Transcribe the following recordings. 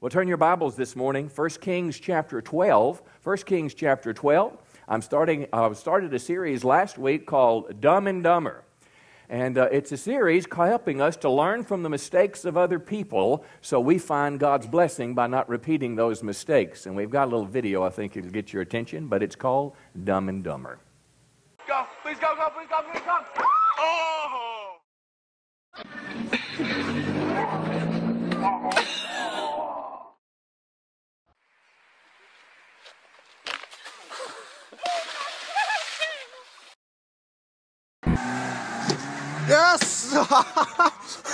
Well, turn your Bibles this morning, 1 Kings chapter 12. 1 Kings chapter 12. I'm starting, I started a series last week called Dumb and Dumber. And uh, it's a series helping us to learn from the mistakes of other people so we find God's blessing by not repeating those mistakes. And we've got a little video I think it'll get your attention, but it's called Dumb and Dumber. Go, please go, go, please go, please go. Oh! Yes!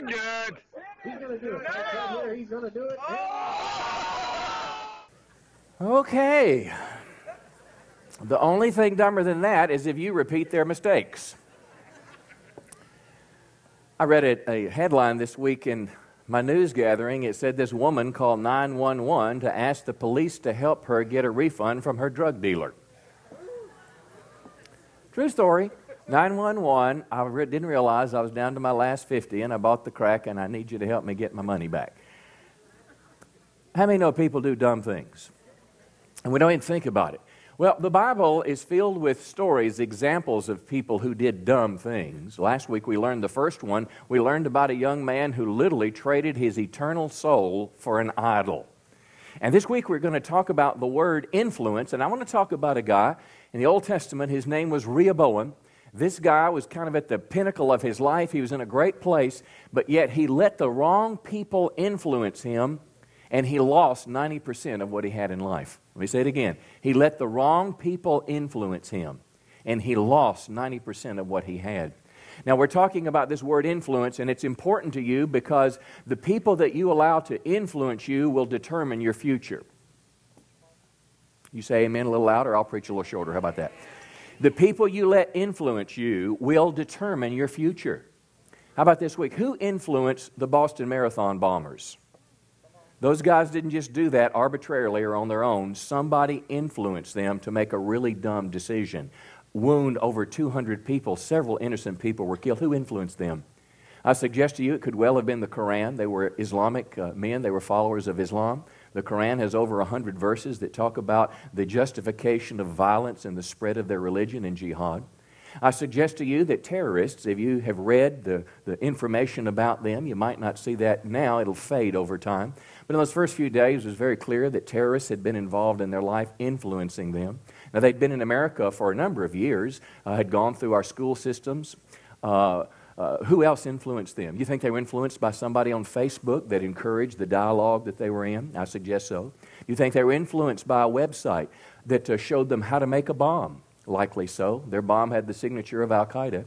You're good. He's gonna do it. Right he's gonna do it. Okay. The only thing dumber than that is if you repeat their mistakes. I read a, a, headline this week in my news gathering. It said this woman called 911 to ask the police to help her get a refund from her drug dealer. True story. 911, I re- didn't realize I was down to my last 50 and I bought the crack and I need you to help me get my money back. How many know people do dumb things? And we don't even think about it. Well, the Bible is filled with stories, examples of people who did dumb things. Last week we learned the first one. We learned about a young man who literally traded his eternal soul for an idol. And this week we're going to talk about the word influence, and I want to talk about a guy in the Old Testament. His name was Rehoboam. This guy was kind of at the pinnacle of his life. He was in a great place, but yet he let the wrong people influence him, and he lost 90% of what he had in life. Let me say it again. He let the wrong people influence him, and he lost 90% of what he had. Now, we're talking about this word influence, and it's important to you because the people that you allow to influence you will determine your future. You say amen a little louder, I'll preach a little shorter. How about that? The people you let influence you will determine your future. How about this week? Who influenced the Boston Marathon bombers? Those guys didn't just do that arbitrarily or on their own. Somebody influenced them to make a really dumb decision. Wound over 200 people, several innocent people were killed. Who influenced them? I suggest to you it could well have been the Quran. They were Islamic uh, men, they were followers of Islam. The Quran has over 100 verses that talk about the justification of violence and the spread of their religion and jihad. I suggest to you that terrorists, if you have read the, the information about them, you might not see that now, it'll fade over time. But in those first few days, it was very clear that terrorists had been involved in their life, influencing them. Now, they'd been in America for a number of years, uh, had gone through our school systems. Uh, uh, who else influenced them? You think they were influenced by somebody on Facebook that encouraged the dialogue that they were in? I suggest so. You think they were influenced by a website that uh, showed them how to make a bomb? Likely so. Their bomb had the signature of Al Qaeda.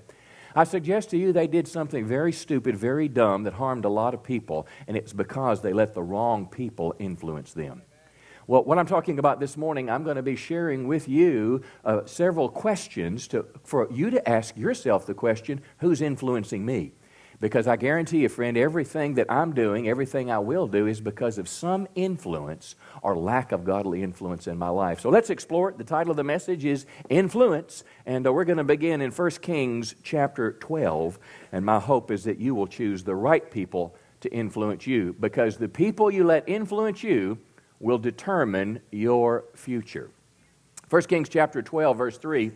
I suggest to you they did something very stupid, very dumb that harmed a lot of people, and it's because they let the wrong people influence them. Well, what I'm talking about this morning, I'm going to be sharing with you uh, several questions to, for you to ask yourself the question who's influencing me? Because I guarantee you, friend, everything that I'm doing, everything I will do, is because of some influence or lack of godly influence in my life. So let's explore it. The title of the message is Influence, and uh, we're going to begin in 1 Kings chapter 12. And my hope is that you will choose the right people to influence you, because the people you let influence you will determine your future. 1 Kings chapter 12, verse 3.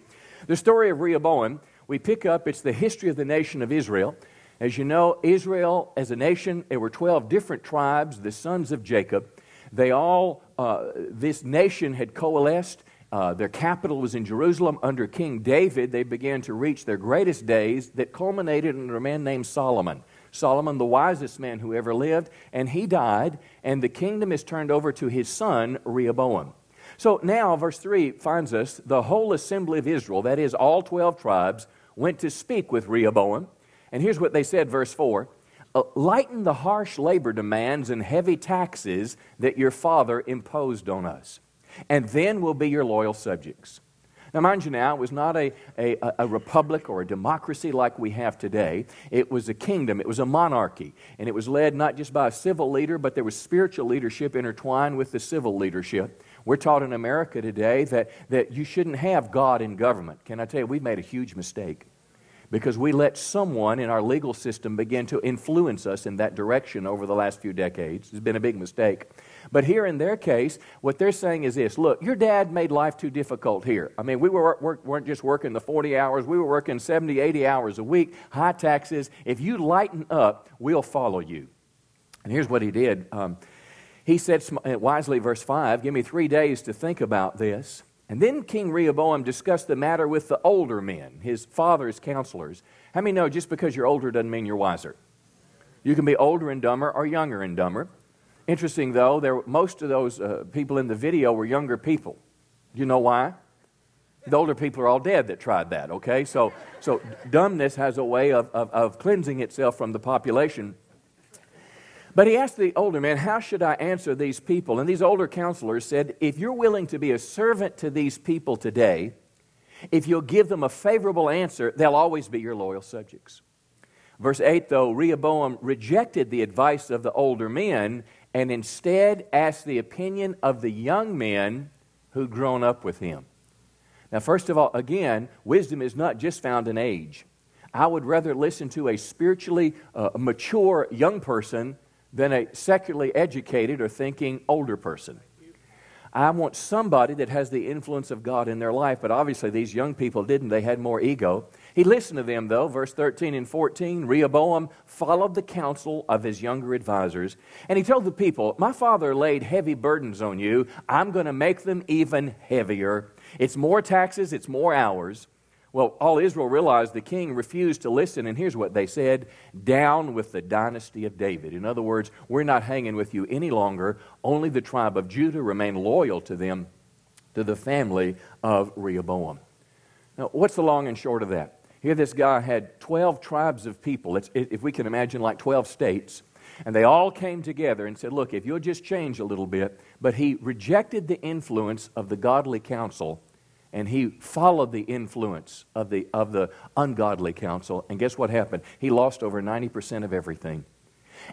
The story of Rehoboam, we pick up, it's the history of the nation of Israel. As you know, Israel as a nation, there were 12 different tribes, the sons of Jacob. They all, uh, this nation had coalesced. uh, their capital was in Jerusalem. Under King David, they began to reach their greatest days that culminated under a man named Solomon. Solomon, the wisest man who ever lived, and he died, and the kingdom is turned over to his son, Rehoboam. So now, verse 3 finds us the whole assembly of Israel, that is, all 12 tribes, went to speak with Rehoboam. And here's what they said, verse 4 uh, Lighten the harsh labor demands and heavy taxes that your father imposed on us, and then we'll be your loyal subjects. Now, mind you, now, it was not a, a, a, republic or a democracy like we have today. It was a kingdom, it was a monarchy. And it was led not just by a civil leader, but there was spiritual leadership intertwined with the civil leadership. We're taught in America today that, that you shouldn't have God in government. Can I tell you, we've made a huge mistake because we let someone in our legal system begin to influence us in that direction over the last few decades. It's been a big mistake. But here in their case, what they're saying is this look, your dad made life too difficult here. I mean, we were, weren't just working the 40 hours, we were working 70, 80 hours a week, high taxes. If you lighten up, we'll follow you. And here's what he did. Um, he said uh, wisely, verse 5, Give me three days to think about this. And then King Rehoboam discussed the matter with the older men, his father's counselors. How many know just because you're older doesn't mean you're wiser? You can be older and dumber or younger and dumber. Interesting, though, there, most of those uh, people in the video were younger people. Do you know why? The older people are all dead that tried that, okay? So, so dumbness has a way of, of, of cleansing itself from the population. But he asked the older man, How should I answer these people? And these older counselors said, If you're willing to be a servant to these people today, if you'll give them a favorable answer, they'll always be your loyal subjects. Verse 8, though, Rehoboam rejected the advice of the older men and instead asked the opinion of the young men who'd grown up with him. Now, first of all, again, wisdom is not just found in age. I would rather listen to a spiritually uh, mature young person than a secularly educated or thinking older person. I want somebody that has the influence of God in their life, but obviously these young people didn't. They had more ego. He listened to them, though. Verse 13 and 14 Rehoboam followed the counsel of his younger advisors, and he told the people, My father laid heavy burdens on you. I'm going to make them even heavier. It's more taxes, it's more hours. Well, all Israel realized the king refused to listen, and here's what they said Down with the dynasty of David. In other words, we're not hanging with you any longer. Only the tribe of Judah remained loyal to them, to the family of Rehoboam. Now, what's the long and short of that? Here, this guy had 12 tribes of people, it's, if we can imagine like 12 states, and they all came together and said, Look, if you'll just change a little bit. But he rejected the influence of the godly counsel and he followed the influence of the, of the ungodly counsel. And guess what happened? He lost over 90% of everything.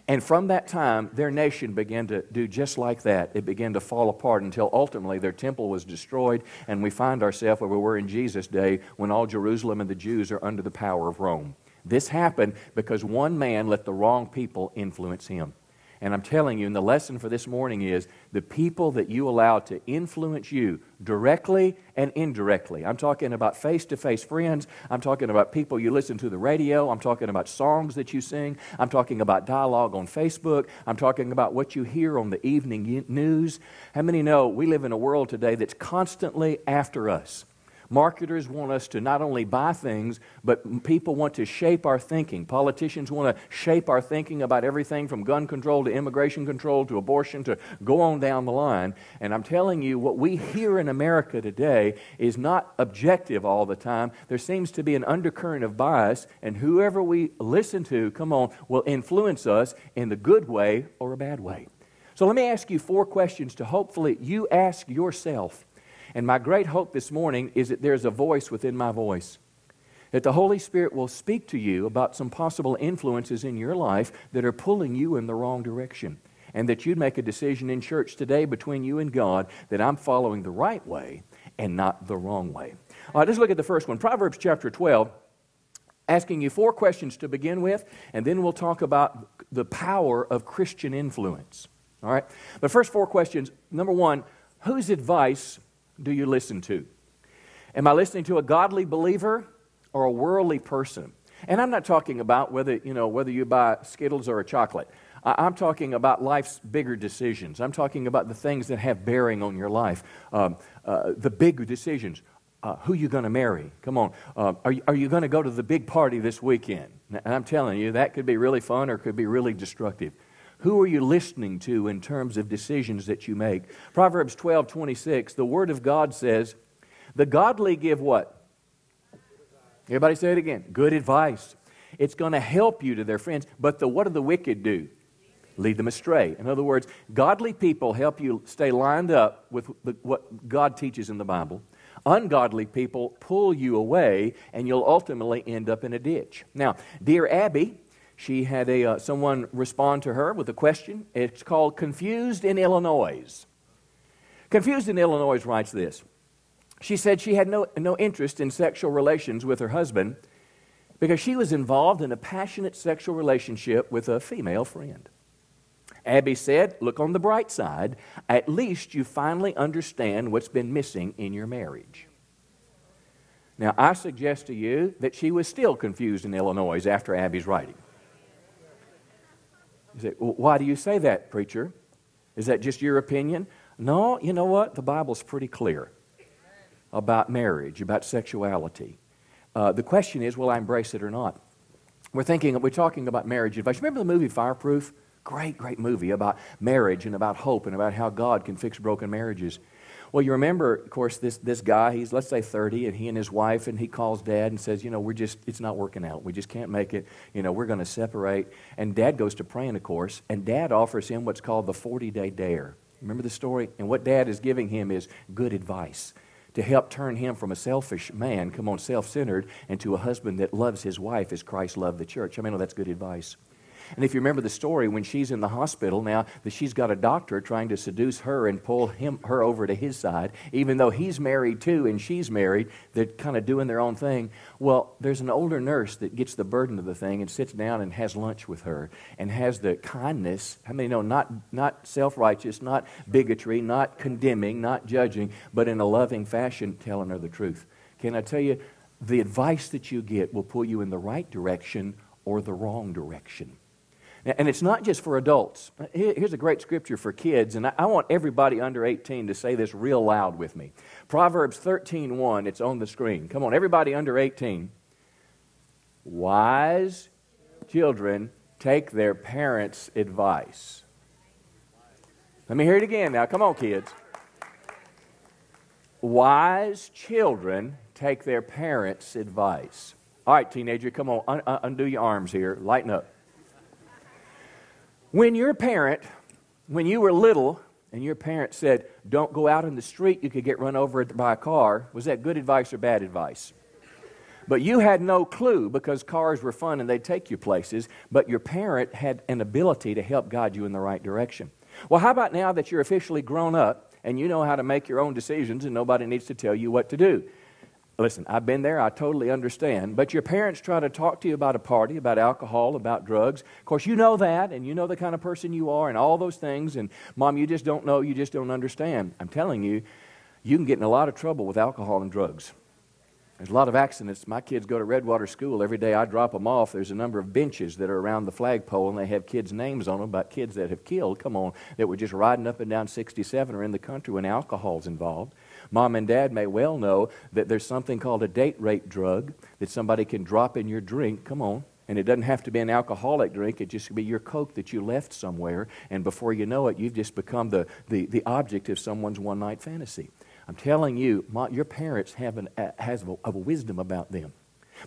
And from that time, their nation began to do just like that. It began to fall apart until ultimately their temple was destroyed, and we find ourselves where we were in Jesus' day when all Jerusalem and the Jews are under the power of Rome. This happened because one man let the wrong people influence him. And I'm telling you, and the lesson for this morning is the people that you allow to influence you directly and indirectly. I'm talking about face to face friends. I'm talking about people you listen to the radio. I'm talking about songs that you sing. I'm talking about dialogue on Facebook. I'm talking about what you hear on the evening news. How many know we live in a world today that's constantly after us? Marketers want us to not only buy things, but people want to shape our thinking. Politicians want to shape our thinking about everything from gun control to immigration control to abortion to go on down the line. And I'm telling you, what we hear in America today is not objective all the time. There seems to be an undercurrent of bias, and whoever we listen to, come on, will influence us in the good way or a bad way. So let me ask you four questions to hopefully you ask yourself and my great hope this morning is that there's a voice within my voice. That the Holy Spirit will speak to you about some possible influences in your life that are pulling you in the wrong direction. And that you'd make a decision in church today between you and God that I'm following the right way and not the wrong way. All right, let's look at the first one Proverbs chapter 12 asking you four questions to begin with, and then we'll talk about the power of Christian influence. All right? The first, four questions. Number one, whose advice do you listen to? Am I listening to a godly believer or a worldly person? And I'm not talking about whether, you know, whether you buy Skittles or a chocolate. I- am talking about life's bigger decisions. I'm talking about the things that have bearing on your life, um, uh, the big decisions. Uh, who you going to marry? Come on. Uh, are, you, are you going to go to the big party this weekend? And I'm telling you, that could be really fun or could be really destructive. Who are you listening to in terms of decisions that you make? Proverbs 12 26, the Word of God says, The godly give what? Everybody say it again. Good advice. It's going to help you to their friends. But the, what do the wicked do? Lead them astray. In other words, godly people help you stay lined up with the, what God teaches in the Bible. Ungodly people pull you away, and you'll ultimately end up in a ditch. Now, dear Abby, she had a, uh, someone respond to her with a question. It's called Confused in Illinois. Confused in Illinois writes this. She said she had no, no interest in sexual relations with her husband because she was involved in a passionate sexual relationship with a female friend. Abby said, Look on the bright side. At least you finally understand what's been missing in your marriage. Now, I suggest to you that she was still confused in Illinois after Abby's writing. You say, why do you say that, preacher? Is that just your opinion? No, you know what? The Bible's pretty clear about marriage, about sexuality. Uh, the question is, will I embrace it or not? We're thinking, we're talking about marriage advice. Remember the movie Fireproof? Great, great movie about marriage and about hope and about how God can fix broken marriages. Well, you remember, of course, this, this guy, he's, let's say, 30, and he and his wife, and he calls dad and says, You know, we're just, it's not working out. We just can't make it. You know, we're going to separate. And dad goes to praying, of course, and dad offers him what's called the 40 day dare. Remember the story? And what dad is giving him is good advice to help turn him from a selfish man, come on, self centered, into a husband that loves his wife as Christ loved the church. I mean, oh, that's good advice. And if you remember the story, when she's in the hospital now, that she's got a doctor trying to seduce her and pull him, her over to his side, even though he's married too and she's married, they're kind of doing their own thing. Well, there's an older nurse that gets the burden of the thing and sits down and has lunch with her and has the kindness, I mean, no, not, not self righteous, not bigotry, not condemning, not judging, but in a loving fashion, telling her the truth. Can I tell you, the advice that you get will pull you in the right direction or the wrong direction. And it's not just for adults. Here's a great scripture for kids, and I want everybody under 18 to say this real loud with me. Proverbs 13:1, it's on the screen. Come on, everybody under 18. Wise children take their parents' advice. Let me hear it again now. Come on, kids. Wise children take their parents' advice. All right, teenager, come on, un- undo your arms here. Lighten up. When your parent, when you were little, and your parent said, Don't go out in the street, you could get run over by a car, was that good advice or bad advice? But you had no clue because cars were fun and they'd take you places, but your parent had an ability to help guide you in the right direction. Well, how about now that you're officially grown up and you know how to make your own decisions and nobody needs to tell you what to do? Listen, I've been there, I totally understand. But your parents try to talk to you about a party, about alcohol, about drugs. Of course, you know that, and you know the kind of person you are, and all those things. And mom, you just don't know, you just don't understand. I'm telling you, you can get in a lot of trouble with alcohol and drugs. There's a lot of accidents. My kids go to Redwater School. Every day I drop them off, there's a number of benches that are around the flagpole, and they have kids' names on them about kids that have killed, come on, that were just riding up and down 67 or in the country when alcohol's involved. Mom and dad may well know that there's something called a date rape drug that somebody can drop in your drink. Come on. And it doesn't have to be an alcoholic drink, it just could be your Coke that you left somewhere. And before you know it, you've just become the, the, the object of someone's one night fantasy. I'm telling you, my, your parents have, an, uh, has a, a wisdom about them.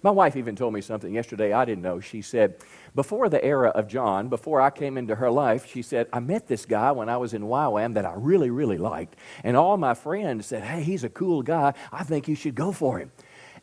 My wife even told me something yesterday I didn't know. She said, before the era of John, before I came into her life, she said, I met this guy when I was in YWAM that I really, really liked. And all my friends said, hey, he's a cool guy. I think you should go for him.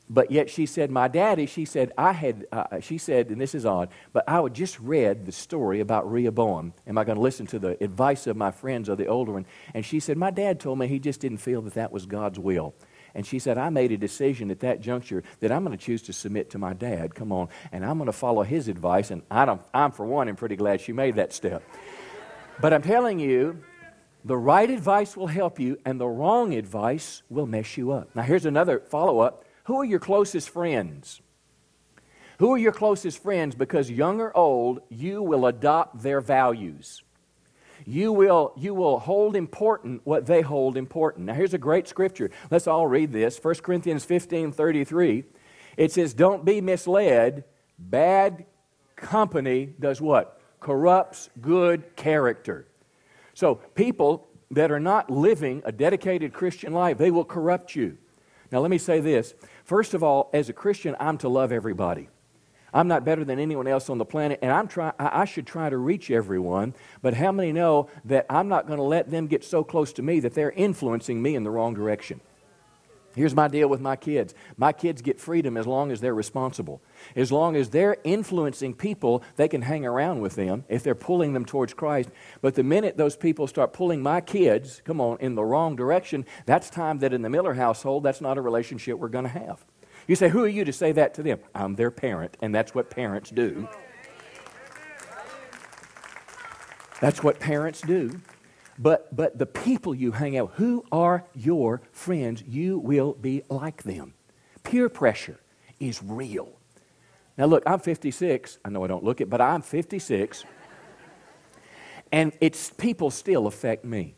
But yet she said, my daddy, she said, I had, uh, she said, and this is odd, but I had just read the story about Rehoboam. Am I going to listen to the advice of my friends or the older one? And she said, my dad told me he just didn't feel that that was God's will. And she said, I made a decision at that juncture that I'm going to choose to submit to my dad. Come on. And I'm going to follow his advice. And I I'm, for one, am pretty glad she made that step. But I'm telling you, the right advice will help you, and the wrong advice will mess you up. Now, here's another follow up Who are your closest friends? Who are your closest friends? Because young or old, you will adopt their values. You will, you will hold important what they hold important. Now, here's a great scripture. Let's all read this 1 Corinthians 15 33. It says, Don't be misled. Bad company does what? Corrupts good character. So, people that are not living a dedicated Christian life, they will corrupt you. Now, let me say this. First of all, as a Christian, I'm to love everybody. I'm not better than anyone else on the planet, and I'm try, I should try to reach everyone. But how many know that I'm not going to let them get so close to me that they're influencing me in the wrong direction? Here's my deal with my kids. My kids get freedom as long as they're responsible. As long as they're influencing people, they can hang around with them if they're pulling them towards Christ. But the minute those people start pulling my kids, come on, in the wrong direction, that's time that in the Miller household, that's not a relationship we're going to have. You say, Who are you to say that to them? I'm their parent, and that's what parents do. That's what parents do. But, but the people you hang out, who are your friends? You will be like them. Peer pressure is real. Now, look, I'm 56. I know I don't look it, but I'm 56. and it's people still affect me.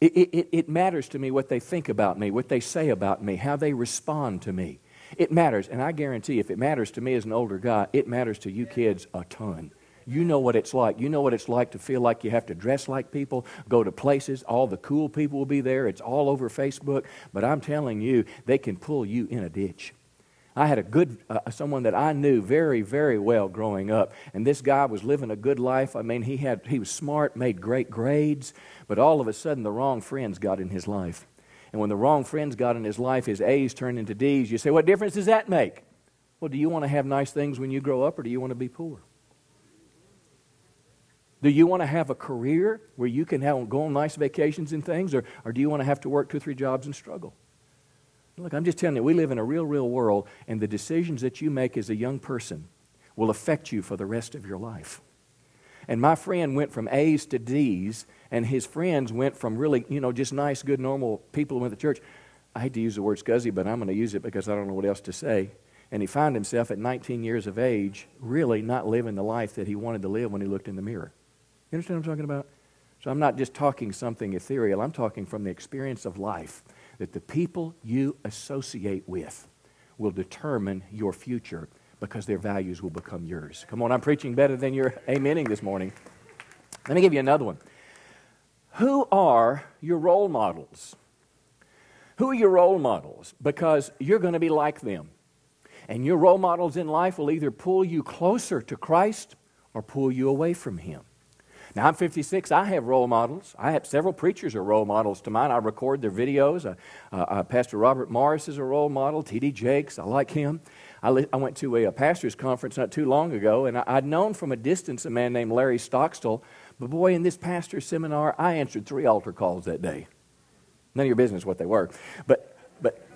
It, it, it matters to me what they think about me, what they say about me, how they respond to me. It matters. And I guarantee if it matters to me as an older guy, it matters to you kids a ton. You know what it's like. You know what it's like to feel like you have to dress like people, go to places. All the cool people will be there. It's all over Facebook. But I'm telling you, they can pull you in a ditch. I had a good, uh, someone that I knew very, very well growing up, and this guy was living a good life. I mean, he had, he was smart, made great grades, but all of a sudden the wrong friends got in his life. And when the wrong friends got in his life, his A's turned into D's. You say, what difference does that make? Well, do you want to have nice things when you grow up, or do you want to be poor? Do you want to have a career where you can have, go on nice vacations and things, or, or do you want to have to work two or three jobs and struggle? Look, I'm just telling you, we live in a real, real world, and the decisions that you make as a young person will affect you for the rest of your life. And my friend went from A's to D's, and his friends went from really, you know, just nice, good, normal people who went to church. I hate to use the word scuzzy, but I'm going to use it because I don't know what else to say. And he found himself at 19 years of age really not living the life that he wanted to live when he looked in the mirror. You understand what I'm talking about? So I'm not just talking something ethereal, I'm talking from the experience of life that the people you associate with will determine your future because their values will become yours. Come on, I'm preaching better than you're amening this morning. Let me give you another one. Who are your role models? Who are your role models? Because you're going to be like them. And your role models in life will either pull you closer to Christ or pull you away from Him. Now, I'm 56. I have role models. I have several preachers are role models to mine. I record their videos. Uh, uh, Pastor Robert Morris is a role model. T.D. Jakes, I like him. I, li- I went to a, a, pastor's conference not too long ago, and I, would known from a distance a man named Larry Stockstill. But boy, in this pastor's seminar, I answered three altar calls that day. None of your business what they were. But, but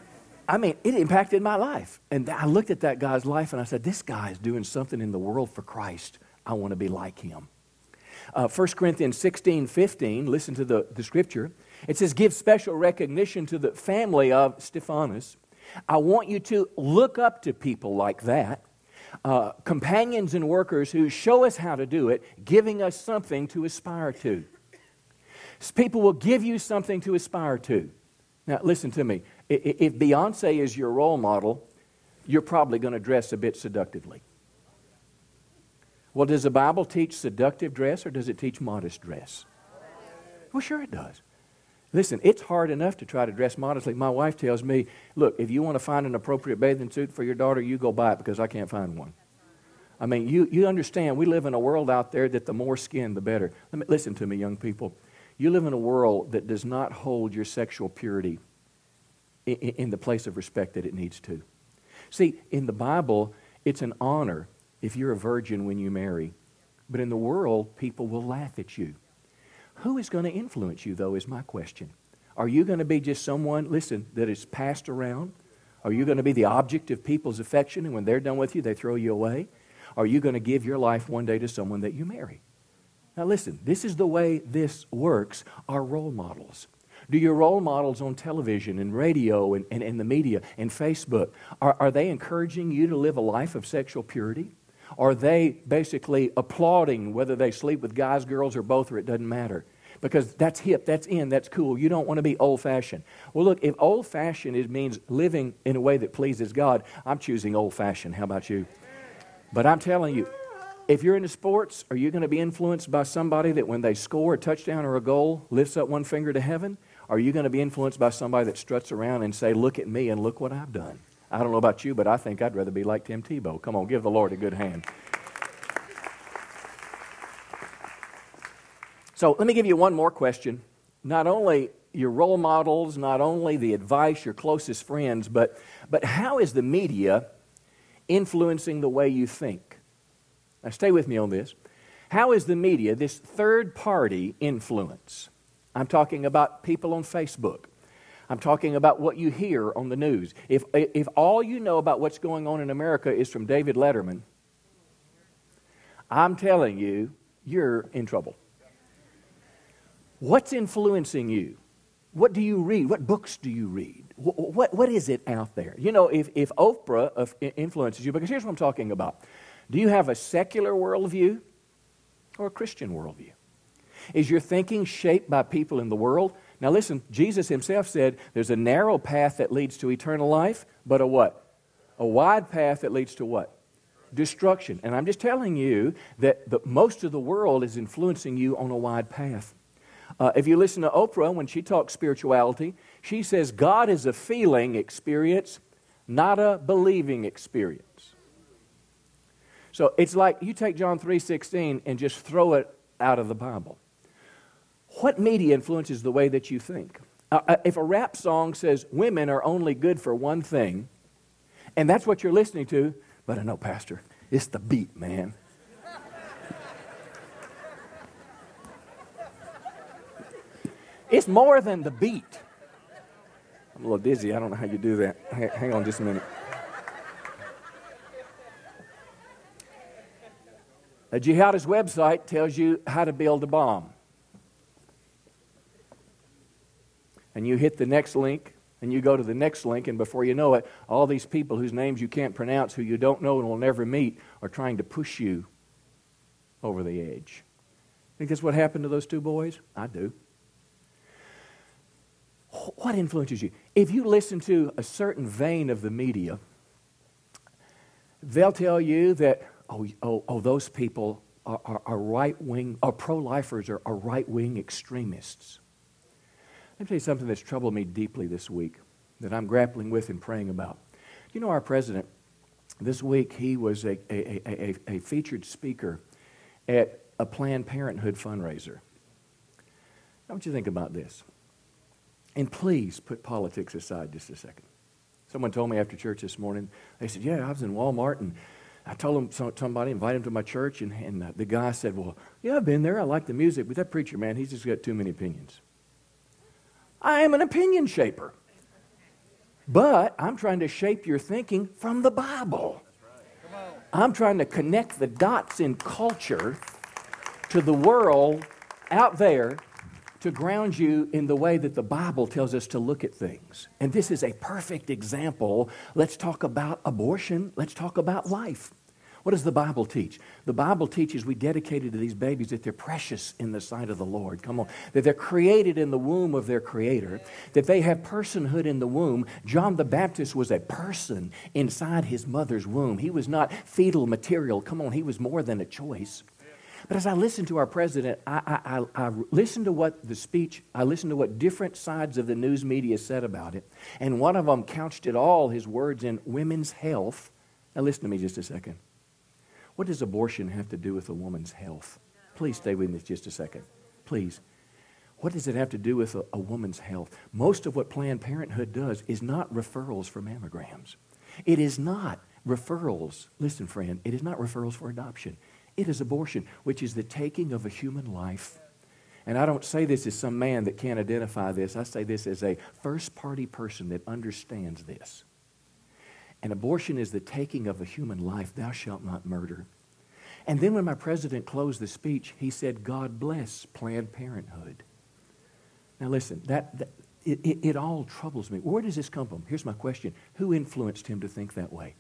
I mean, it impacted my life. And I looked at that guy's life and I said, this guy is doing something in the world for Christ. I want to be like him. Uh, 1 Corinthians 16 15, listen to the, the scripture. It says, Give special recognition to the family of Stephanas. I want you to look up to people like that, uh, companions and workers who show us how to do it, giving us something to aspire to. People will give you something to aspire to. Now, listen to me. If Beyonce is your role model, you're probably going to dress a bit seductively. Well, does the Bible teach seductive dress or does it teach modest dress? Well, sure it does. Listen, it's hard enough to try to dress modestly. My wife tells me, look, if you want to find an appropriate bathing suit for your daughter, you go buy it because I can't find one. I mean, you, you understand, we live in a world out there that the more skin, the better. Me, listen to me, young people. You live in a world that does not hold your sexual purity in, in the place of respect that it needs to. See, in the Bible, it's an honor if you're a virgin when you marry. But in the world, people will laugh at you. Who is going to influence you, though, is my question. Are you going to be just someone, listen, that is passed around? Are you going to be the object of people's affection, and when they're done with you, they throw you away? Are you going to give your life one day to someone that you marry? Now, listen, this is the way this works. Our role models. Do your role models on television and radio and, and, and the media and Facebook, are, are they encouraging you to live a life of sexual purity? Are they basically applauding whether they sleep with guys, girls, or both, or it doesn't matter? Because that's hip, that's in, that's cool. You don't want to be old fashioned. Well, look, if old fashioned means living in a way that pleases God, I'm choosing old fashioned. How about you? But I'm telling you, if you're into sports, are you going to be influenced by somebody that when they score a touchdown or a goal lifts up one finger to heaven? Are you going to be influenced by somebody that struts around and say, "Look at me and look what I've done"? I don't know about you, but I think I'd rather be like Tim Tebow. Come on, give the Lord a good hand. So let me give you one more question. Not only your role models, not only the advice, your closest friends, but, but how is the media influencing the way you think? Now, stay with me on this. How is the media, this third party influence? I'm talking about people on Facebook. I'm talking about what you hear on the news. If, if all you know about what's going on in America is from David Letterman, I'm telling you, you're in trouble. What's influencing you? What do you read? What books do you read? What, what, what is it out there? You know, if, if Oprah influences you, because here's what I'm talking about do you have a secular worldview or a Christian worldview? Is your thinking shaped by people in the world? Now listen, Jesus himself said there's a narrow path that leads to eternal life, but a what? A wide path that leads to what? Destruction. And I'm just telling you that the, most of the world is influencing you on a wide path. Uh, if you listen to Oprah when she talks spirituality, she says God is a feeling experience, not a believing experience. So it's like you take John 3:16 and just throw it out of the Bible. What media influences the way that you think? Uh, uh, if a rap song says women are only good for one thing, and that's what you're listening to, but I know, Pastor, it's the beat, man. it's more than the beat. I'm a little dizzy. I don't know how you do that. Hang on just a minute. A jihadist website tells you how to build a bomb. And you hit the next link, and you go to the next link, and before you know it, all these people whose names you can't pronounce, who you don't know and will never meet, are trying to push you over the edge. Think that's what happened to those two boys? I do. What influences you? If you listen to a certain vein of the media, they'll tell you that oh, oh, oh those people are, are, are right wing, or pro lifers are, are right wing extremists. Let me tell you something that's troubled me deeply this week that I'm grappling with and praying about. You know, our president, this week, he was a, a, a, a featured speaker at a Planned Parenthood fundraiser. I want you to think about this. And please put politics aside just a second. Someone told me after church this morning, they said, Yeah, I was in Walmart and I told him, somebody invited him to my church, and, and uh, the guy said, Well, yeah, I've been there. I like the music, but that preacher, man, he's just got too many opinions. I am an opinion shaper. But I'm trying to shape your thinking from the Bible. I'm trying to connect the dots in culture to the world out there to ground you in the way that the Bible tells us to look at things. And this is a perfect example. Let's talk about abortion. Let's talk about life. What does the Bible teach? The Bible teaches we dedicated to these babies that they're precious in the sight of the Lord. Come on. That they're created in the womb of their Creator, that they have personhood in the womb. John the Baptist was a person inside his mother's womb. He was not fetal material. Come on, he was more than a choice. But as I listened to our president, I, I, I, listened to what the speech, I listened to what different sides of the news media said about it. And one of them couched it all, his words, in women's health. Now, listen to me just a second. What does abortion have to do with a woman's health? Please stay with me just a second. Please. What does it have to do with a, a, woman's health? Most of what Planned Parenthood does is not referrals for mammograms. It is not referrals, listen, friend, it is not referrals for adoption. It is abortion, which is the taking of a human life. And I don't say this as some man that can't identify this. I say this as a first party person that understands this. And abortion is the taking of a human life. Thou shalt not murder. And then when my president closed the speech, he said, God bless Planned Parenthood. Now, listen, that, that it, it, it all troubles me. Where does this come from? Here's my question Who influenced him to think that way?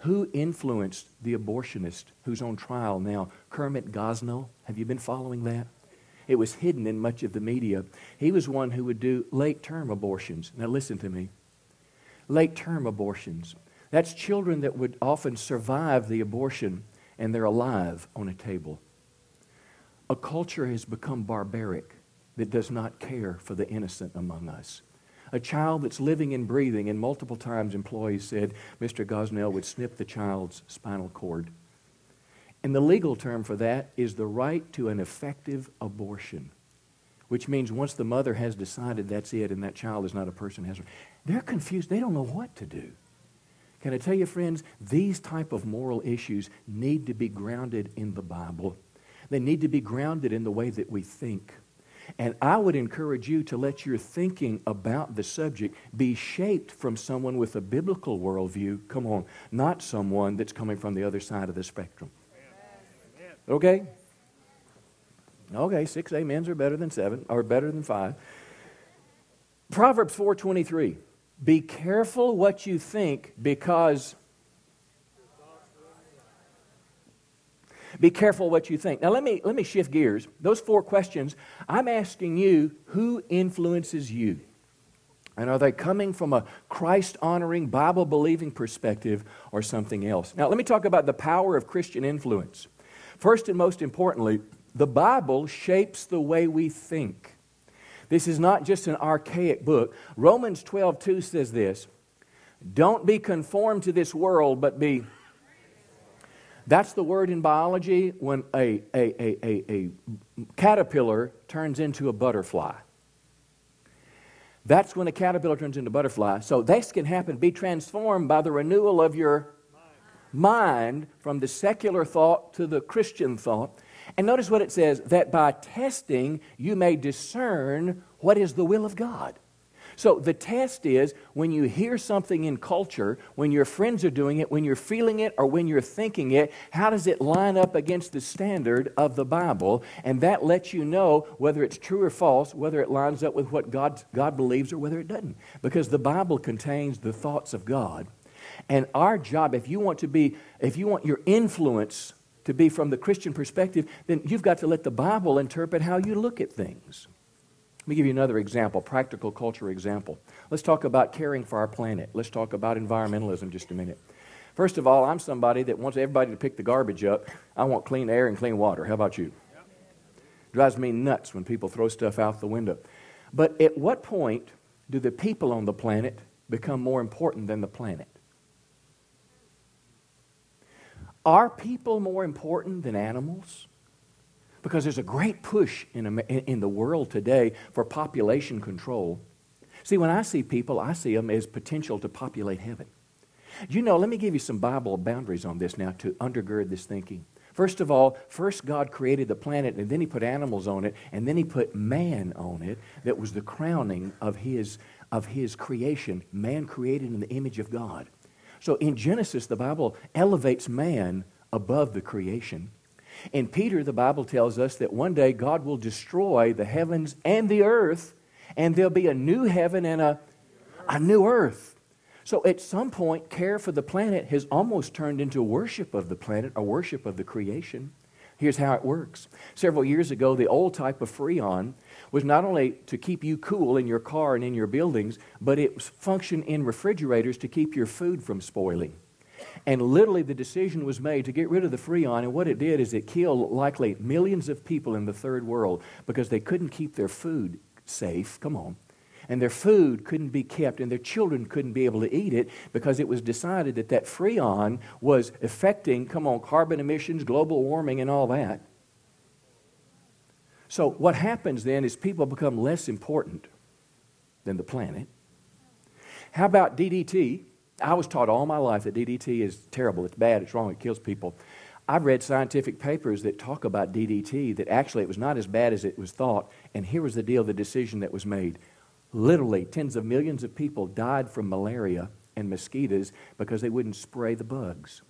Who influenced the abortionist who's on trial now, Kermit Gosnell? Have you been following that? It was hidden in much of the media. He was one who would do late term abortions. Now, listen to me. Late term abortions. That's children that would often survive the abortion and they're alive on a table. A culture has become barbaric that does not care for the innocent among us. A child that's living and breathing, and multiple times employees said Mr. Gosnell would snip the child's spinal cord. And the legal term for that is the right to an effective abortion, which means once the mother has decided that's it and that child is not a person has they're confused. They don't know what to do. Can I tell you, friends, these type of moral issues need to be grounded in the Bible. They need to be grounded in the way that we think. And I would encourage you to let your thinking about the subject be shaped from someone with a biblical worldview. Come on, not someone that's coming from the other side of the spectrum. Okay? Okay, six amens are better than seven, or better than five. Proverbs 423. Be careful what you think because Be careful what you think. Now, let me, let me shift gears. Those four questions, I'm asking you who influences you? And are they coming from a Christ honoring, Bible believing perspective or something else? Now, let me talk about the power of Christian influence. First and most importantly, the Bible shapes the way we think. This is not just an archaic book. Romans 12, 2 says this Don't be conformed to this world, but be that's the word in biology when a, a, a, a, a caterpillar turns into a butterfly. That's when a caterpillar turns into a butterfly. So this can happen. Be transformed by the renewal of your mind from the secular thought to the Christian thought. And notice what it says that by testing you may discern what is the will of God. So the test is when you hear something in culture, when your friends are doing it, when you're feeling it, or when you're thinking it, how does it line up against the standard of the Bible? And that lets you know whether it's true or false, whether it lines up with what God, God believes or whether it doesn't. Because the Bible contains the thoughts of God. And our job, if you want to be, if you want your influence to be from the Christian perspective, then you've got to let the Bible interpret how you look at things. Let me give you another example, practical culture example. Let's talk about caring for our planet. Let's talk about environmentalism just a minute. First of all, I'm somebody that wants everybody to pick the garbage up. I want clean air and clean water. How about you? Drives me nuts when people throw stuff out the window. But at what point do the people on the planet become more important than the planet? Are people more important than animals? Because there's a great push in, in the world today for population control. See, when I see people, I see them as potential to populate heaven. You know, let me give you some Bible boundaries on this now to undergird this thinking. First of all, first God created the planet, and then He put animals on it, and then He put man on it. That was the crowning of His, of his creation. Man created in the image of God. So in Genesis, the Bible elevates man above the creation. In Peter, the Bible tells us that one day God will destroy the heavens and the earth, and there'll be a new heaven and a, a new earth. So at some point, care for the planet has almost turned into worship of the planet, a worship of the creation. Here's how it works. Several years ago, the old type of Freon was not only to keep you cool in your car and in your buildings, but it functioned in refrigerators to keep your food from spoiling. And literally, the decision was made to get rid of the Freon. And what it did is it killed likely millions of people in the third world because they couldn't keep their food safe. Come on. And their food couldn't be kept, and their children couldn't be able to eat it because it was decided that that Freon was affecting, come on, carbon emissions, global warming, and all that. So, what happens then is people become less important than the planet. How about DDT? I was taught all my life that DDT is terrible, it's bad, it's wrong, it kills people. I've read scientific papers that talk about DDT that actually it was not as bad as it was thought. And here was the deal the decision that was made. Literally, tens of millions of people died from malaria and mosquitoes because they wouldn't spray the bugs.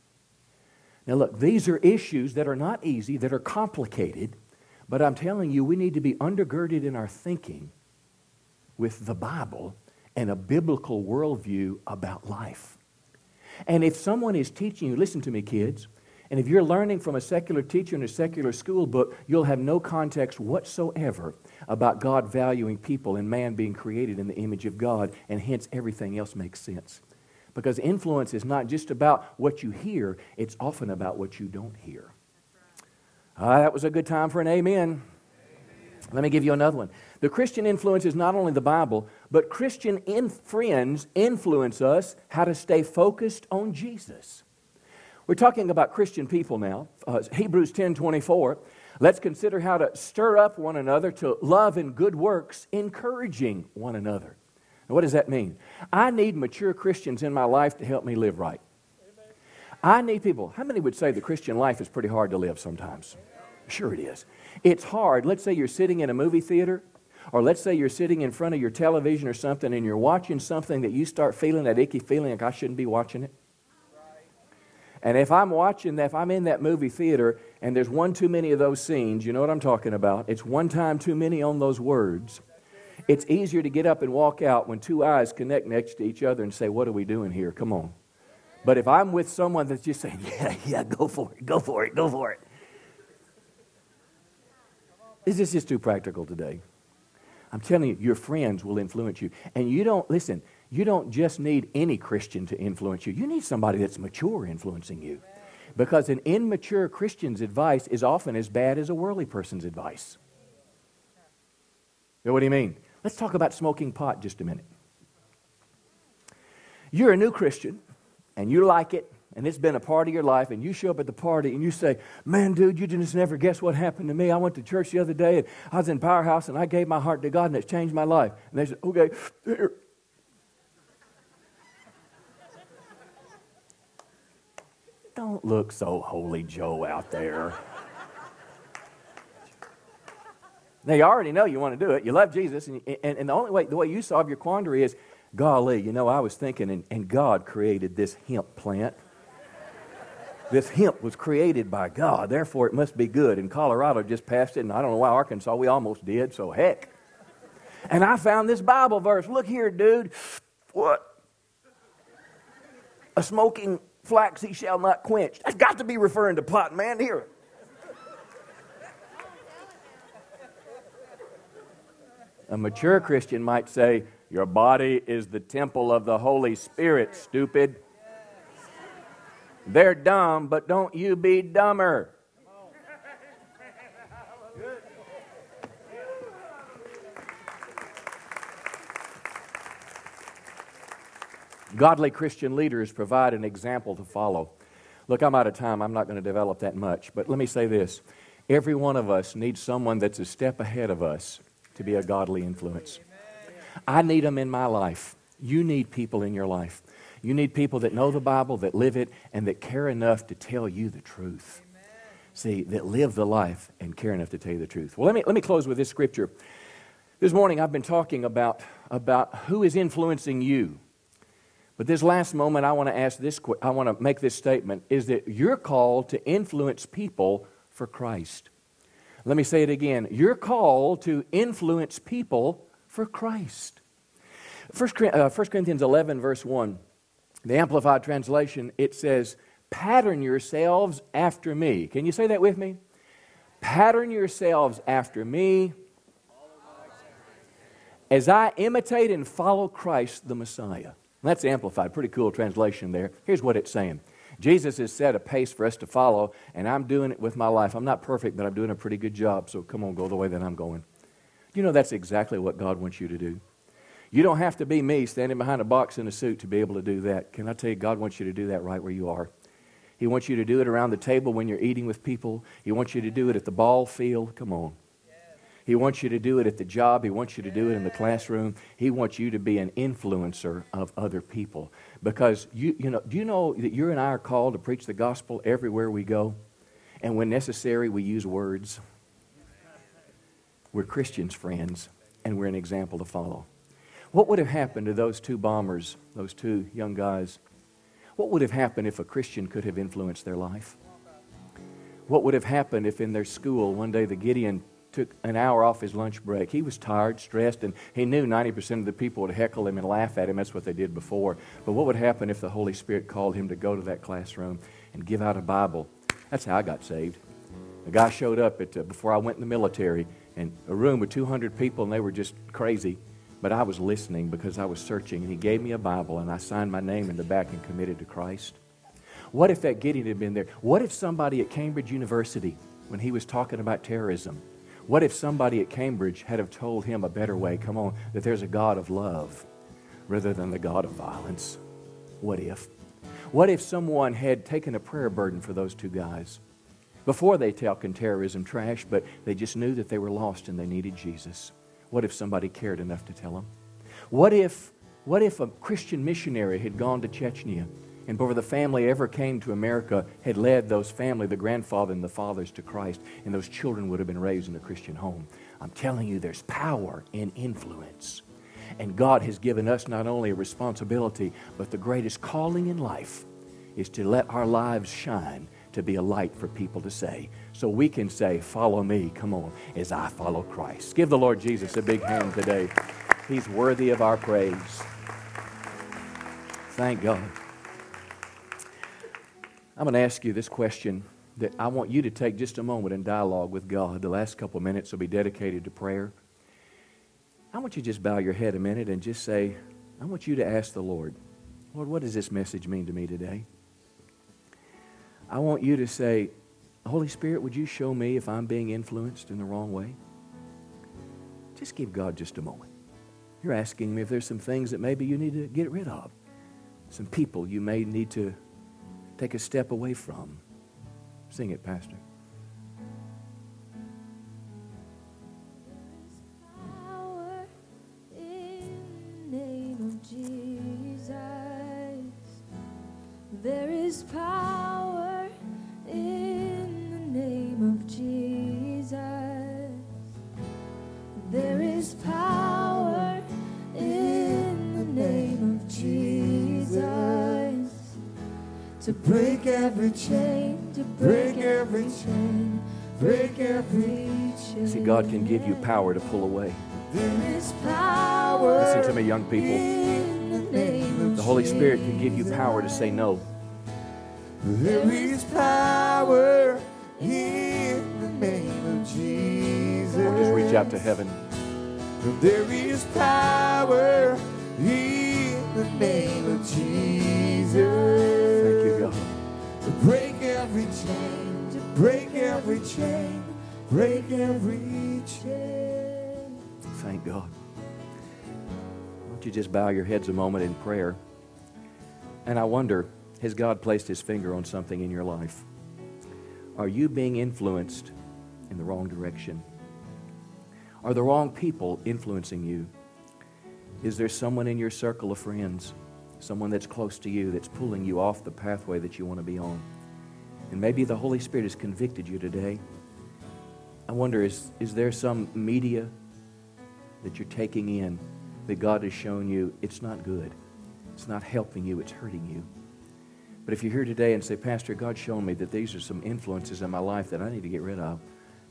Now, look, these are issues that are not easy, that are complicated, but I'm telling you, we need to be undergirded in our thinking with the Bible and a biblical worldview about life. And if someone is teaching you, listen to me, kids, and if you're learning from a secular teacher in a secular school book, you'll have no context whatsoever about God valuing people and man being created in the image of God, and hence everything else makes sense. Because influence is not just about what you hear, it's often about what you don't hear. Ah, that was a good time for an amen. Let me give you another one. The Christian influence is not only the Bible, but Christian in friends influence us how to stay focused on Jesus. We're talking about Christian people now. Uh, Hebrews 10 24. Let's consider how to stir up one another to love and good works, encouraging one another. Now, what does that mean? I need mature Christians in my life to help me live right. I need people. How many would say the Christian life is pretty hard to live sometimes? Sure, it is. It's hard. Let's say you're sitting in a movie theater, or let's say you're sitting in front of your television or something, and you're watching something that you start feeling that icky feeling like I shouldn't be watching it. And if I'm watching that, if I'm in that movie theater and there's one too many of those scenes, you know what I'm talking about? It's one time too many on those words. It's easier to get up and walk out when two eyes connect next to each other and say, What are we doing here? Come on. But if I'm with someone that's just saying, Yeah, yeah, go for it, go for it, go for it. Is this just too practical today? I'm telling you, your friends will influence you. And you don't, listen, you don't just need any Christian to influence you. You need somebody that's mature influencing you. Because an immature Christian's advice is often as bad as a worldly person's advice. Know what do you mean? Let's talk about smoking pot just a minute. You're a new Christian and you like it and it's been a part of your life, and you show up at the party and you say, Man, dude, you just never guess what happened to me. I went to church the other day and I was in Powerhouse and I gave my heart to God and it's changed my life. And they said, Okay, here. Don't look so holy Joe out there. Now, you already know you want to do it. You love Jesus, and, and, and the only way, the way you solve your quandary is, golly, you know, I was thinking, and, and God created this hemp plant. This hemp was created by God, therefore it must be good. And Colorado just passed it, and I don't know why Arkansas, we almost did, so heck. And I found this Bible verse. Look here, dude. What? A smoking flax he shall not quench. That's got to be referring to pot, man. Here. A mature Christian might say, Your body is the temple of the Holy Spirit, stupid. They're dumb, but don't you be dumber. Godly Christian leaders provide an example to follow. Look, I'm out of time. I'm not going to develop that much. But let me say this every one of us needs someone that's a step ahead of us to be a godly influence. I need them in my life. You need people in your life. You need people that know the Bible, that live it, and that care enough to tell you the truth. Amen. See, that live the life and care enough to tell you the truth. Well, let me, let me close with this scripture. This morning I've been talking about, about who is influencing you. But this last moment, I want to ask this, I want to make this statement is that you're called to influence people for Christ. Let me say it again. You're called to influence people for Christ. 1 uh, Corinthians 11, verse 1 the Amplified Translation, it says, Pattern yourselves after me. Can you say that with me? Pattern yourselves after me as I imitate and follow Christ the Messiah. That's amplified. Pretty cool translation there. Here's what it's saying Jesus has set a pace for us to follow, and I'm doing it with my life. I'm not perfect, but I'm doing a pretty good job, so come on, go the way that I'm going. You know, that's exactly what God wants you to do. You don't have to be me standing behind a box in a suit to be able to do that. Can I tell you, God wants you to do that right where you are. He wants you to do it around the table when you're eating with people. He wants you to do it at the ball field. Come on. He wants you to do it at the job. He wants you to do it in the classroom. He wants you to be an influencer of other people. Because you, you know, do you know that you and I are called to preach the gospel everywhere we go? And when necessary, we use words. We're Christians, friends, and we're an example to follow. What would have happened to those two bombers, those two young guys? What would have happened if a Christian could have influenced their life? What would have happened if in their school one day the Gideon took an hour off his lunch break. He was tired, stressed, and he knew 90% of the people would heckle him and laugh at him. That's what they did before. But what would happen if the Holy Spirit called him to go to that classroom and give out a Bible? That's how I got saved. A guy showed up at, uh, before I went in the military, and a room with 200 people, and they were just crazy. But I was listening because I was searching, and he gave me a Bible, and I signed my name in the back and committed to Christ. What if that Gideon had been there? What if somebody at Cambridge University, when he was talking about terrorism, what if somebody at Cambridge had have told him a better way? Come on, that there's a God of love rather than the God of violence. What if? What if someone had taken a prayer burden for those two guys? Before they talking terrorism trash, but they just knew that they were lost and they needed Jesus. What if somebody cared enough to tell them? What if, what if a Christian missionary had gone to Chechnya and before the family ever came to America had led those family, the grandfather and the fathers, to Christ, and those children would have been raised in a Christian home? I'm telling you, there's power in influence. And God has given us not only a responsibility, but the greatest calling in life is to let our lives shine to be a light for people to say. So we can say, Follow me, come on, as I follow Christ. Give the Lord Jesus a big hand today. He's worthy of our praise. Thank God. I'm going to ask you this question that I want you to take just a moment in dialogue with God. The last couple minutes will be dedicated to prayer. I want you to just bow your head a minute and just say, I want you to ask the Lord, Lord, what does this message mean to me today? I want you to say, Holy Spirit, would you show me if I'm being influenced in the wrong way? Just give God just a moment. You're asking me if there's some things that maybe you need to get rid of, some people you may need to take a step away from. Sing it, Pastor. God can give you power to pull away. There is power. Listen to me, young people. the The Holy Spirit can give you power to say no. There is power in the name of Jesus. Or just reach out to heaven. There is power in the name of Jesus. Thank you, God. To break every chain, to break every chain, break every Thank God. Why don't you just bow your heads a moment in prayer? And I wonder, has God placed his finger on something in your life? Are you being influenced in the wrong direction? Are the wrong people influencing you? Is there someone in your circle of friends, someone that's close to you, that's pulling you off the pathway that you want to be on? And maybe the Holy Spirit has convicted you today. I wonder, is, is there some media that you're taking in that God has shown you it's not good? It's not helping you, it's hurting you. But if you're here today and say, Pastor, God's shown me that these are some influences in my life that I need to get rid of,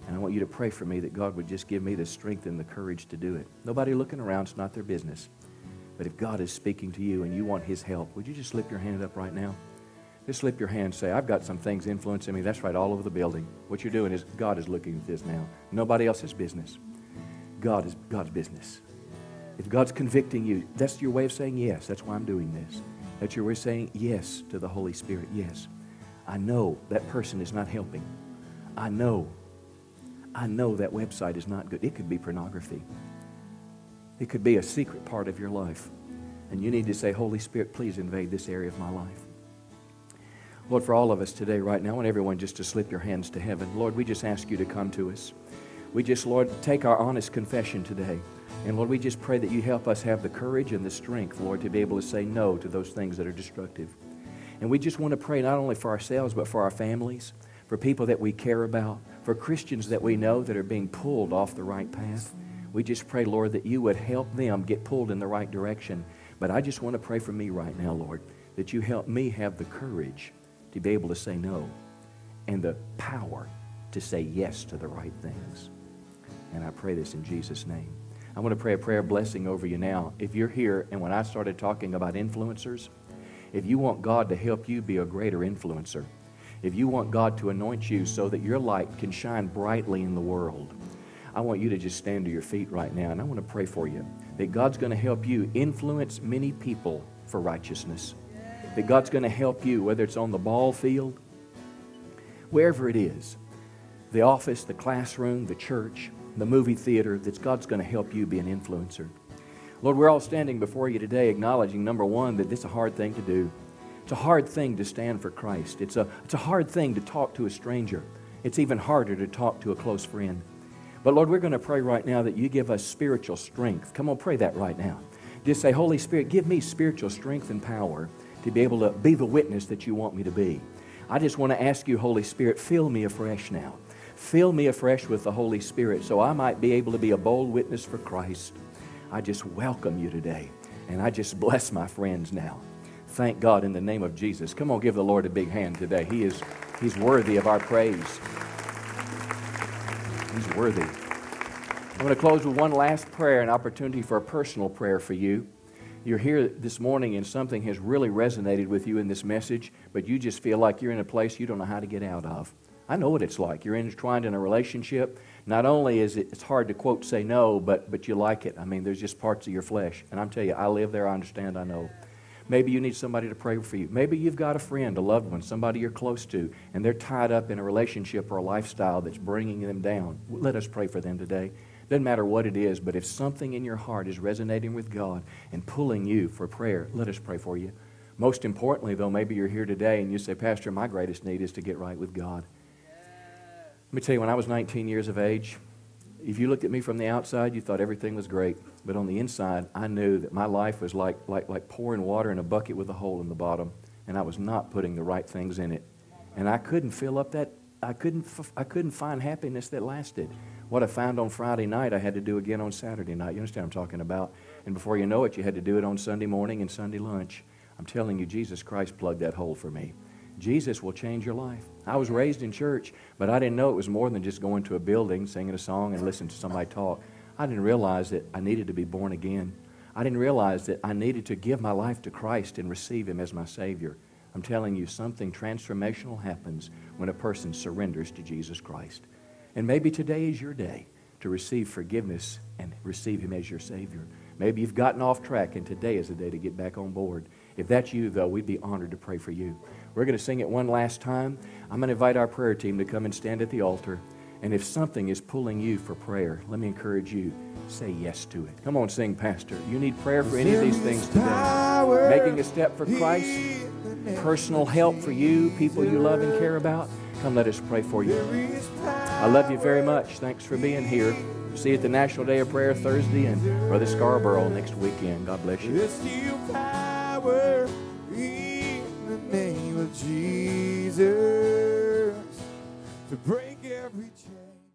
and I want you to pray for me that God would just give me the strength and the courage to do it. Nobody looking around, it's not their business. But if God is speaking to you and you want His help, would you just slip your hand up right now? Just slip your hand and say, I've got some things influencing me. That's right, all over the building. What you're doing is God is looking at this now. Nobody else's business. God is God's business. If God's convicting you, that's your way of saying yes. That's why I'm doing this. That's your way of saying yes to the Holy Spirit. Yes. I know that person is not helping. I know. I know that website is not good. It could be pornography. It could be a secret part of your life. And you need to say, Holy Spirit, please invade this area of my life. Lord, for all of us today, right now, I want everyone just to slip your hands to heaven. Lord, we just ask you to come to us. We just, Lord, take our honest confession today. And Lord, we just pray that you help us have the courage and the strength, Lord, to be able to say no to those things that are destructive. And we just want to pray not only for ourselves, but for our families, for people that we care about, for Christians that we know that are being pulled off the right path. We just pray, Lord, that you would help them get pulled in the right direction. But I just want to pray for me right now, Lord, that you help me have the courage to be able to say no and the power to say yes to the right things. And I pray this in Jesus' name. I want to pray a prayer blessing over you now. If you're here and when I started talking about influencers, if you want God to help you be a greater influencer, if you want God to anoint you so that your light can shine brightly in the world, I want you to just stand to your feet right now and I want to pray for you that God's going to help you influence many people for righteousness. That God's going to help you, whether it's on the ball field, wherever it is, the office, the classroom, the church, the movie theater, that God's going to help you be an influencer. Lord, we're all standing before you today acknowledging, number one, that this is a hard thing to do. It's a hard thing to stand for Christ. It's a, it's a hard thing to talk to a stranger. It's even harder to talk to a close friend. But Lord, we're going to pray right now that you give us spiritual strength. Come on, pray that right now. Just say, Holy Spirit, give me spiritual strength and power to be able to be the witness that you want me to be. I just want to ask you, Holy Spirit, fill me afresh now. Fill me afresh with the Holy Spirit so I might be able to be a bold witness for Christ. I just welcome you today, and I just bless my friends now. Thank God in the name of Jesus. Come on, give the Lord a big hand today. He is He's worthy of our praise. He's worthy. I'm going to close with one last prayer, an opportunity for a personal prayer for you. You're here this morning and something has really resonated with you in this message, but you just feel like you're in a place you don't know how to get out of. I know what it's like. You're entwined in a relationship. Not only is it it's hard to quote say no, but but you like it. I mean, there's just parts of your flesh. And I'm telling you, I live there, I understand, I know. Maybe you need somebody to pray for you. Maybe you've got a friend, a loved one, somebody you're close to, and they're tied up in a relationship or a lifestyle that's bringing them down. Let us pray for them today. Doesn't matter what it is, but if something in your heart is resonating with God and pulling you for prayer, let us pray for you. Most importantly, though, maybe you're here today and you say, Pastor, my greatest need is to get right with God. Let me tell you, when I was 19 years of age, if you looked at me from the outside, you thought everything was great. But on the inside, I knew that my life was like, like, like pouring water in a bucket with a hole in the bottom, and I was not putting the right things in it. And I couldn't fill up that, I couldn't, I couldn't find happiness that lasted. What I found on Friday night, I had to do again on Saturday night. You understand what I'm talking about? And before you know it, you had to do it on Sunday morning and Sunday lunch. I'm telling you, Jesus Christ plugged that hole for me. Jesus will change your life. I was raised in church, but I didn't know it was more than just going to a building, singing a song, and listening to somebody talk. I didn't realize that I needed to be born again. I didn't realize that I needed to give my life to Christ and receive Him as my Savior. I'm telling you, something transformational happens when a person surrenders to Jesus Christ. And maybe today is your day to receive forgiveness and receive Him as your Savior. Maybe you've gotten off track, and today is the day to get back on board. If that's you, though, we'd be honored to pray for you. We're going to sing it one last time. I'm going to invite our prayer team to come and stand at the altar. And if something is pulling you for prayer, let me encourage you, say yes to it. Come on, sing, Pastor. You need prayer for any of these things today. Making a step for Christ, personal help for you, people you love and care about. Come, let us pray for you. I love you very much. Thanks for being here. See you at the National Day of Prayer Thursday and Brother Scarborough next weekend. God bless you. name of Jesus to break every chain.